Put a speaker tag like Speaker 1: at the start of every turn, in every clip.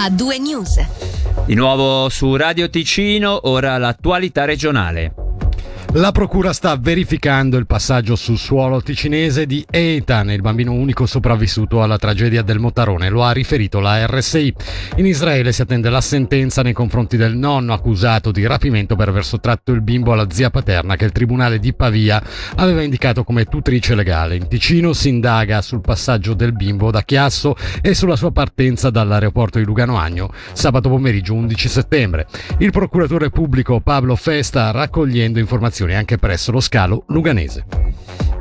Speaker 1: a due news.
Speaker 2: Di nuovo su Radio Ticino, ora l'attualità regionale.
Speaker 3: La procura sta verificando il passaggio sul suolo ticinese di Eitan, il bambino unico sopravvissuto alla tragedia del Motarone, lo ha riferito la RSI. In Israele si attende la sentenza nei confronti del nonno accusato di rapimento per aver sottratto il bimbo alla zia paterna che il tribunale di Pavia aveva indicato come tutrice legale. In Ticino si indaga sul passaggio del bimbo da Chiasso e sulla sua partenza dall'aeroporto di Lugano Agno sabato pomeriggio 11 settembre. Il procuratore pubblico Pablo Festa raccogliendo informazioni operazioni anche presso lo scalo luganese.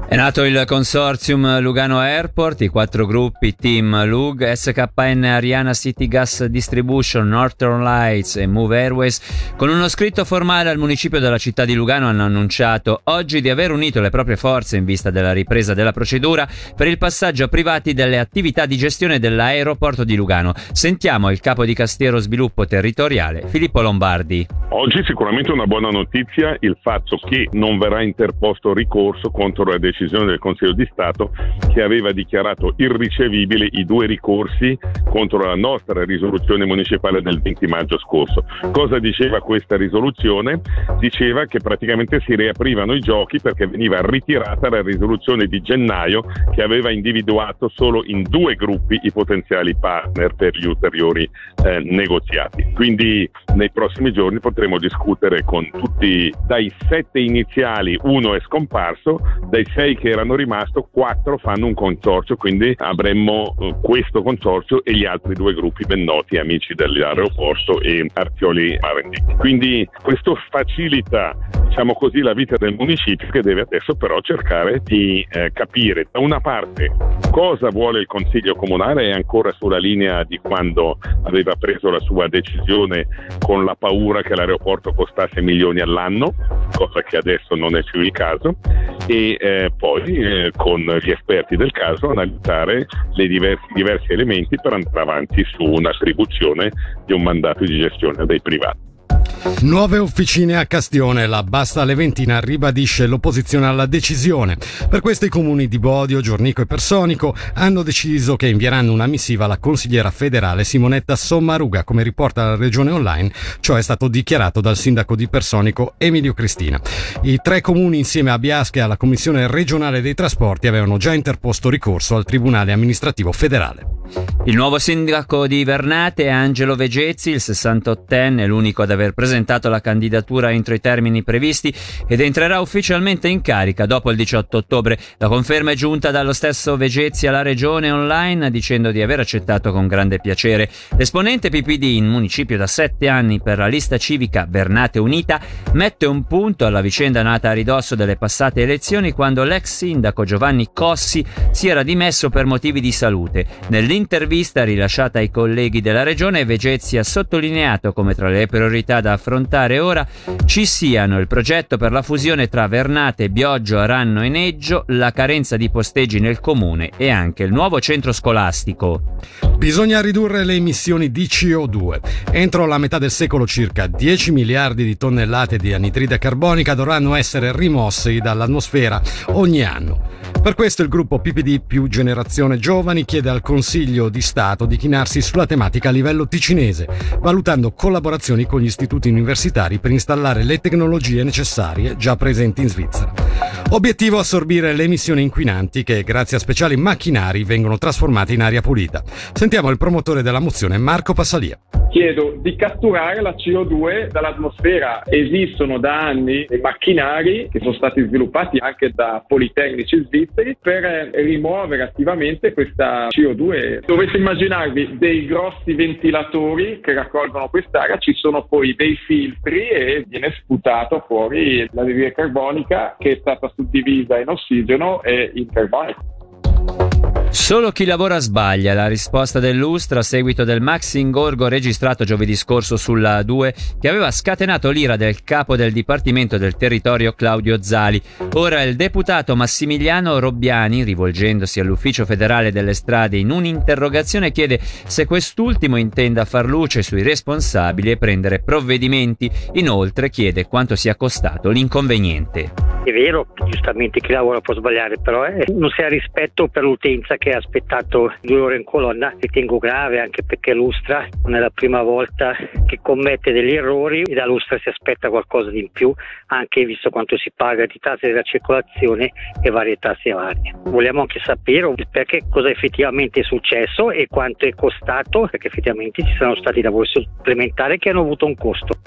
Speaker 2: È nato il consortium Lugano Airport, i quattro gruppi Team Lug, SKN Ariana City Gas Distribution, Northern Lights e Move Airways. Con uno scritto formale al municipio della città di Lugano hanno annunciato oggi di aver unito le proprie forze in vista della ripresa della procedura per il passaggio a privati delle attività di gestione dell'aeroporto di Lugano. Sentiamo il capo di Castiero Sviluppo Territoriale, Filippo Lombardi.
Speaker 4: Oggi sicuramente una buona notizia il fatto che non verrà interposto ricorso contro la decisione decisione del Consiglio di Stato che aveva dichiarato irricevibili i due ricorsi contro la nostra risoluzione municipale del 20 maggio scorso. Cosa diceva questa risoluzione? Diceva che praticamente si riaprivano i giochi perché veniva ritirata la risoluzione di gennaio che aveva individuato solo in due gruppi i potenziali partner per gli ulteriori eh, negoziati. Quindi nei prossimi giorni potremo discutere con tutti dai sette iniziali, uno è scomparso, dai sei sei che erano rimasti, quattro fanno un consorzio, quindi avremmo eh, questo consorzio e gli altri due gruppi ben noti, amici dell'aeroporto e Artioli Marendi. Quindi questo facilita diciamo così, la vita del municipio che deve adesso però cercare di eh, capire da una parte cosa vuole il Consiglio Comunale è ancora sulla linea di quando aveva preso la sua decisione con la paura che l'aeroporto costasse milioni all'anno, cosa che adesso non è più il caso, e eh, poi eh, con gli esperti del caso analizzare i diversi, diversi elementi per andare avanti su un'attribuzione di un mandato di gestione dei privati.
Speaker 3: Nuove officine a Castione, la Basta Leventina ribadisce l'opposizione alla decisione. Per questo i comuni di Bodio, Giornico e Personico hanno deciso che invieranno una missiva alla consigliera federale Simonetta Sommaruga, come riporta la regione online, ciò è stato dichiarato dal sindaco di Personico Emilio Cristina. I tre comuni insieme a Biasca e alla Commissione regionale dei trasporti avevano già interposto ricorso al Tribunale amministrativo federale.
Speaker 2: Il nuovo sindaco di Vernate Angelo Vegezzi, il 68enne, l'unico ad aver presentato la candidatura entro i termini previsti ed entrerà ufficialmente in carica dopo il 18 ottobre. La conferma è giunta dallo stesso Vegezzi alla regione online dicendo di aver accettato con grande piacere. L'esponente PPD in municipio da sette anni per la lista civica Vernate Unita mette un punto alla vicenda nata a ridosso delle passate elezioni quando l'ex sindaco Giovanni Cossi si era dimesso per motivi di salute. Nell'in intervista rilasciata ai colleghi della regione, Vegezzi ha sottolineato come tra le priorità da affrontare ora ci siano il progetto per la fusione tra Vernate, Bioggio, Aranno e Neggio, la carenza di posteggi nel comune e anche il nuovo centro scolastico.
Speaker 3: Bisogna ridurre le emissioni di CO2. Entro la metà del secolo circa 10 miliardi di tonnellate di anidride carbonica dovranno essere rimossi dall'atmosfera ogni anno. Per questo il gruppo PPD più Generazione Giovani chiede al Consiglio di Stato di chinarsi sulla tematica a livello ticinese, valutando collaborazioni con gli istituti universitari per installare le tecnologie necessarie già presenti in Svizzera. Obiettivo assorbire le emissioni inquinanti che, grazie a speciali macchinari, vengono trasformate in aria pulita. Sentiamo il promotore della mozione, Marco Passalia
Speaker 5: chiedo di catturare la CO2 dall'atmosfera. Esistono da anni macchinari che sono stati sviluppati anche da politecnici svizzeri per eh, rimuovere attivamente questa CO2. Dovete immaginarvi dei grossi ventilatori che raccolgono quest'aria, ci sono poi dei filtri e viene sputato fuori l'anidride carbonica che è stata suddivisa in ossigeno e in carbonico.
Speaker 2: Solo chi lavora sbaglia, la risposta dell'Ustra a seguito del maxi ingorgo registrato giovedì scorso sulla 2 che aveva scatenato l'ira del capo del Dipartimento del Territorio Claudio Zali. Ora il deputato Massimiliano Robbiani, rivolgendosi all'Ufficio federale delle strade in un'interrogazione, chiede se quest'ultimo intenda far luce sui responsabili e prendere provvedimenti. Inoltre chiede quanto sia costato l'inconveniente.
Speaker 6: È vero, giustamente chi lavora può sbagliare, però eh, non si ha rispetto per l'utenza
Speaker 1: che ha aspettato due ore in colonna ritengo grave anche perché Lustra non è la prima volta che commette degli errori e da Lustra si aspetta qualcosa di in più anche visto quanto si paga di tasse della circolazione e varie tasse varie. Vogliamo anche sapere perché cosa effettivamente è successo e quanto è costato perché effettivamente ci sono stati lavori supplementari che hanno avuto un costo.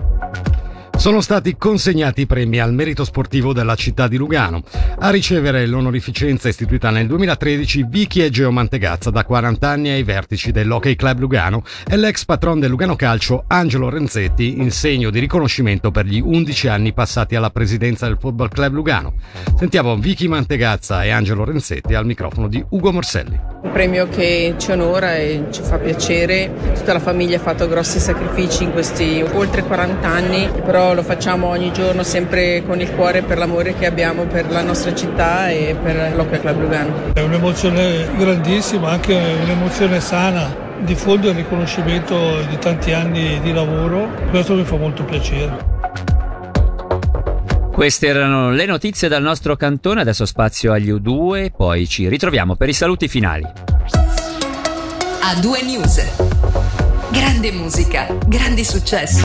Speaker 3: Sono stati consegnati i premi al merito sportivo della città di Lugano. A ricevere l'onorificenza istituita nel 2013 Vicky Egeo Mantegazza, da 40 anni ai vertici dell'Hockey Club Lugano, e l'ex patron del Lugano Calcio Angelo Renzetti, in segno di riconoscimento per gli 11 anni passati alla presidenza del Football Club Lugano. Sentiamo Vicky Mantegazza e Angelo Renzetti al microfono di Ugo Morselli.
Speaker 6: Un premio che ci onora e ci fa piacere. Tutta la famiglia ha fatto grossi sacrifici in questi oltre 40 anni, però lo facciamo ogni giorno sempre con il cuore per l'amore che abbiamo per la nostra città e per l'Hockey Club Lugano.
Speaker 7: È un'emozione grandissima, anche un'emozione sana. Diffonde il riconoscimento di tanti anni di lavoro, questo mi fa molto piacere.
Speaker 2: Queste erano le notizie dal nostro cantone, adesso spazio agli U2, poi ci ritroviamo per i saluti finali.
Speaker 8: A2 News. Grande musica, grandi successi.